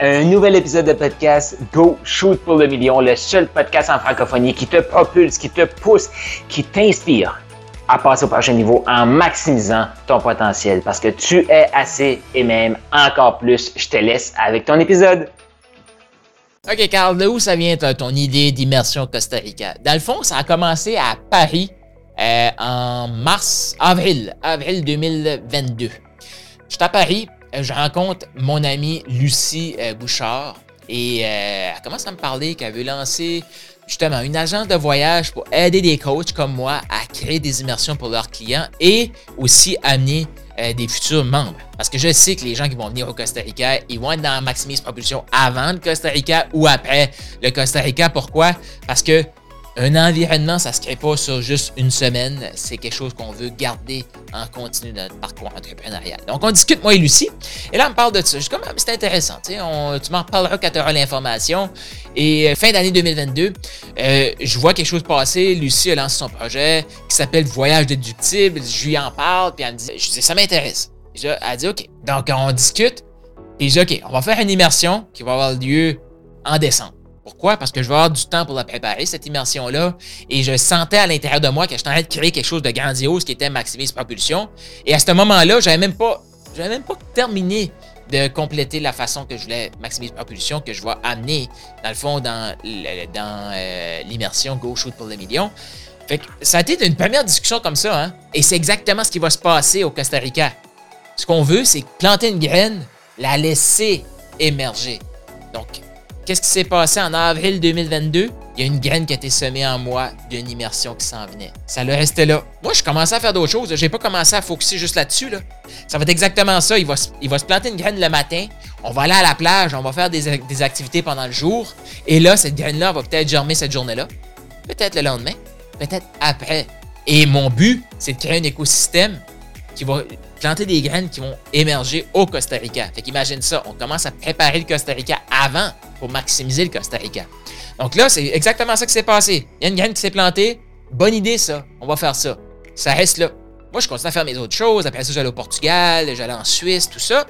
un nouvel épisode de podcast Go Shoot pour le million, le seul podcast en francophonie qui te propulse, qui te pousse, qui t'inspire à passer au prochain niveau en maximisant ton potentiel parce que tu es assez et même encore plus. Je te laisse avec ton épisode. Ok, Carl, de où ça vient ton idée d'immersion Costa Rica? Dans le fond, ça a commencé à Paris euh, en mars, avril, avril 2022. J'étais à Paris, je rencontre mon amie Lucie euh, Bouchard et euh, elle commence à me parler qu'elle veut lancer justement une agence de voyage pour aider des coachs comme moi à créer des immersions pour leurs clients et aussi amener des futurs membres. Parce que je sais que les gens qui vont venir au Costa Rica, ils vont être dans Maximise Propulsion avant le Costa Rica ou après le Costa Rica. Pourquoi? Parce que un environnement, ça ne se crée pas sur juste une semaine. C'est quelque chose qu'on veut garder en continu dans notre parcours entrepreneurial. Donc, on discute, moi et Lucie. Et là, on me parle de ça. Je suis comme, ah, c'est intéressant. Tu m'en reparleras quand tu auras l'information. Et euh, fin d'année 2022, euh, je vois quelque chose passer. Lucie a lancé son projet qui s'appelle Voyage déductible. Je lui en parle. Puis elle me dit, je dis, ça m'intéresse. Elle dit, OK. Donc, on discute. Et je dis, OK, on va faire une immersion qui va avoir lieu en décembre. Pourquoi? Parce que je vais avoir du temps pour la préparer, cette immersion-là. Et je sentais à l'intérieur de moi que j'étais en train de créer quelque chose de grandiose qui était Maximise Propulsion. Et à ce moment-là, j'avais même pas, même pas terminé de compléter la façon que je voulais Maximise Propulsion, que je vais amener, dans le fond, dans, euh, l'immersion Go Shoot pour le million. Fait ça a été une première discussion comme ça, hein? Et c'est exactement ce qui va se passer au Costa Rica. Ce qu'on veut, c'est planter une graine, la laisser émerger. Donc, Qu'est-ce qui s'est passé en avril 2022? Il y a une graine qui a été semée en moi d'une immersion qui s'en venait. Ça le restait là. Moi, je commençais à faire d'autres choses. J'ai pas commencé à focuser juste là-dessus. Là. Ça va être exactement ça. Il va, il va se planter une graine le matin. On va aller à la plage. On va faire des, des activités pendant le jour. Et là, cette graine-là va peut-être germer cette journée-là. Peut-être le lendemain. Peut-être après. Et mon but, c'est de créer un écosystème qui va planter des graines qui vont émerger au Costa Rica. Fait qu'imagine ça, on commence à préparer le Costa Rica avant pour maximiser le Costa Rica. Donc là, c'est exactement ça qui s'est passé. Il y a une graine qui s'est plantée. Bonne idée, ça. On va faire ça. Ça reste là. Moi, je continue à faire mes autres choses. Après ça, j'allais au Portugal, j'allais en Suisse, tout ça.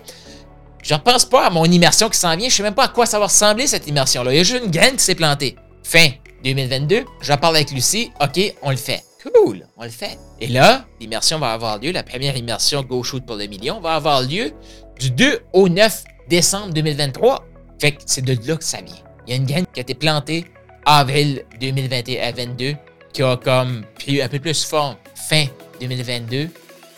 Je ne pense pas à mon immersion qui s'en vient. Je ne sais même pas à quoi ça va ressembler, cette immersion-là. Il y a juste une graine qui s'est plantée. Fin 2022, j'en parle avec Lucie. OK, on le fait. Cool, on le fait. Et là, l'immersion va avoir lieu, la première immersion Go Shoot pour le million va avoir lieu du 2 au 9 décembre 2023. Fait que c'est de là que ça vient. Il y a une graine qui a été plantée avril 2021-22 qui a comme pris un peu plus forme fin 2022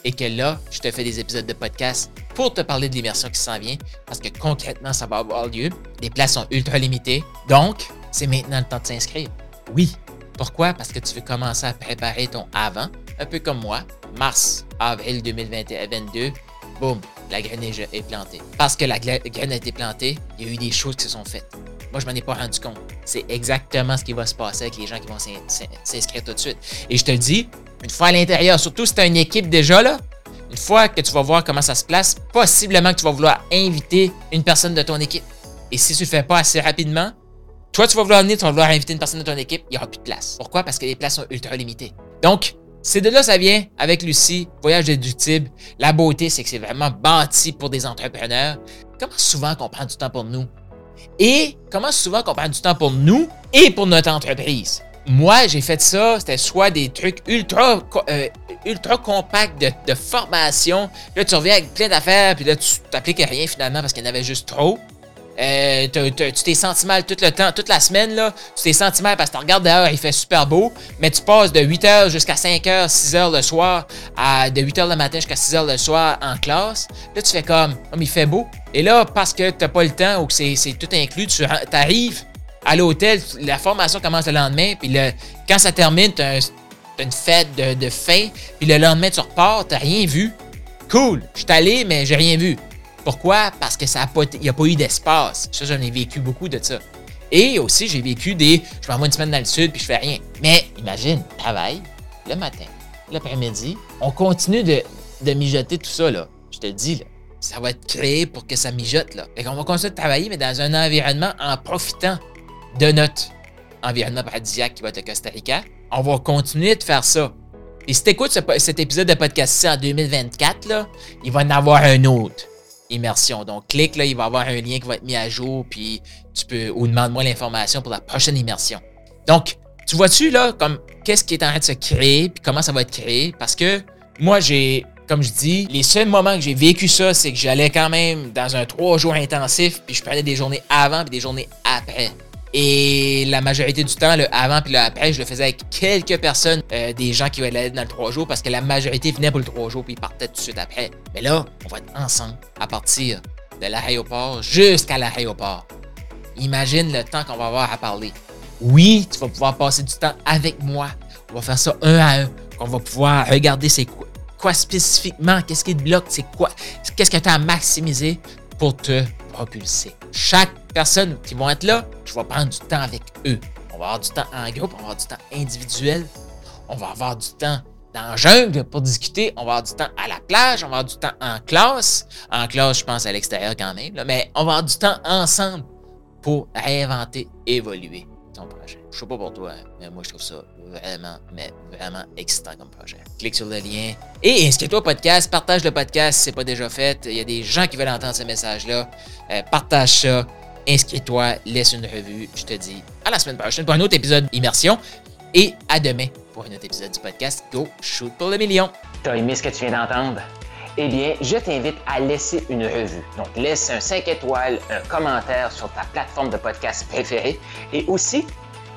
et que là, je te fais des épisodes de podcast pour te parler de l'immersion qui s'en vient parce que concrètement, ça va avoir lieu. Les places sont ultra limitées. Donc, c'est maintenant le temps de s'inscrire. Oui, pourquoi? Parce que tu veux commencer à préparer ton avant, un peu comme moi. Mars, avril 2021-22, boum, la graine est plantée. Parce que la graine a été plantée, il y a eu des choses qui se sont faites. Moi, je m'en ai pas rendu compte. C'est exactement ce qui va se passer avec les gens qui vont s'inscrire tout de suite. Et je te dis, une fois à l'intérieur, surtout si tu as une équipe déjà là, une fois que tu vas voir comment ça se place, possiblement que tu vas vouloir inviter une personne de ton équipe. Et si tu ne le fais pas assez rapidement, toi, tu vas vouloir venir, tu vas vouloir inviter une personne de ton équipe, il n'y aura plus de place. Pourquoi? Parce que les places sont ultra limitées. Donc, c'est de là ça vient avec Lucie, Voyage déductible. La beauté, c'est que c'est vraiment bâti pour des entrepreneurs. Comment souvent qu'on prend du temps pour nous? Et comment souvent qu'on prend du temps pour nous et pour notre entreprise? Moi, j'ai fait ça, c'était soit des trucs ultra, euh, compacts de, de, formation. Là, tu reviens avec plein d'affaires, puis là, tu t'appliques à rien finalement parce qu'il y en avait juste trop. Euh, tu t'es senti mal tout le temps, toute la semaine, là. Tu t'es senti mal parce que tu regardes dehors, il fait super beau, mais tu passes de 8h jusqu'à 5h, 6h le soir, à de 8h le matin jusqu'à 6h le soir en classe. Là, tu fais comme, oh, mais il fait beau. Et là, parce que tu pas le temps ou que c'est tout inclus, tu arrives à l'hôtel, la formation commence le lendemain, puis quand ça termine, tu as, une fête de, de fin, puis le lendemain, tu repars, tu rien vu. Cool, je suis allé, mais j'ai rien vu. Pourquoi? Parce que ça il n'y a pas eu d'espace. Ça, j'en ai vécu beaucoup de ça. Et aussi, j'ai vécu des. Je m'envoie une semaine dans le sud puis je fais rien. Mais imagine, travail, le matin, l'après-midi, on continue de, mijoter tout ça, là. Je te dis, là. Ça va être créé pour que ça mijote, là. Fait qu'on va continuer de travailler, mais dans un environnement en profitant de notre environnement paradisiaque qui va être le Costa Rica. On va continuer de faire ça. Et si tu écoutes cet épisode de podcast en 2024, là, il va en avoir un autre immersion. Donc, clique là, il va y avoir un lien qui va être mis à jour, puis tu peux, ou demande-moi l'information pour la prochaine immersion. Donc, tu vois-tu là, comme qu'est-ce qui est en train de se créer, puis comment ça va être créé? Parce que moi, j'ai, comme je dis, les seuls moments que j'ai vécu ça, c'est que j'allais quand même dans un trois jours intensif, puis je prenais des journées avant, puis des journées après. Et la majorité du temps, le avant puis le après, je le faisais avec quelques personnes, euh, des gens qui allaient dans le trois jours, parce que la majorité venait pour le trois jours puis ils partaient tout de suite après. Mais là, on va être ensemble à partir de l'aéroport jusqu'à l'aéroport. Imagine le temps qu'on va avoir à parler. Oui, tu vas pouvoir passer du temps avec moi. On va faire ça un à un. On va pouvoir regarder c'est quoi, quoi spécifiquement, qu'est-ce qui te bloque, c'est quoi, qu'est-ce que tu as à maximiser pour te propulser. Chaque personne qui vont être là, je vais prendre du temps avec eux. On va avoir du temps en groupe, on va avoir du temps individuel, on va avoir du temps dans la jungle pour discuter, on va avoir du temps à la plage, on va avoir du temps en classe. En classe, je pense à l'extérieur quand même, mais on va avoir du temps ensemble pour réinventer, évoluer ton projet. Je sais pas pour toi, mais moi je trouve ça vraiment, mais vraiment excitant comme projet. Clique sur le lien et inscris-toi au podcast, partage le podcast si c'est pas déjà fait. Il y a des gens qui veulent entendre ce message-là. Euh, partage ça inscris-toi, laisse une revue. Je te dis à la semaine prochaine pour un autre épisode Immersion et à demain pour un autre épisode du podcast Go Shoot pour le million. T'as aimé ce que tu viens d'entendre? Eh bien, je t'invite à laisser une revue. Donc, laisse un 5 étoiles, un commentaire sur ta plateforme de podcast préférée et aussi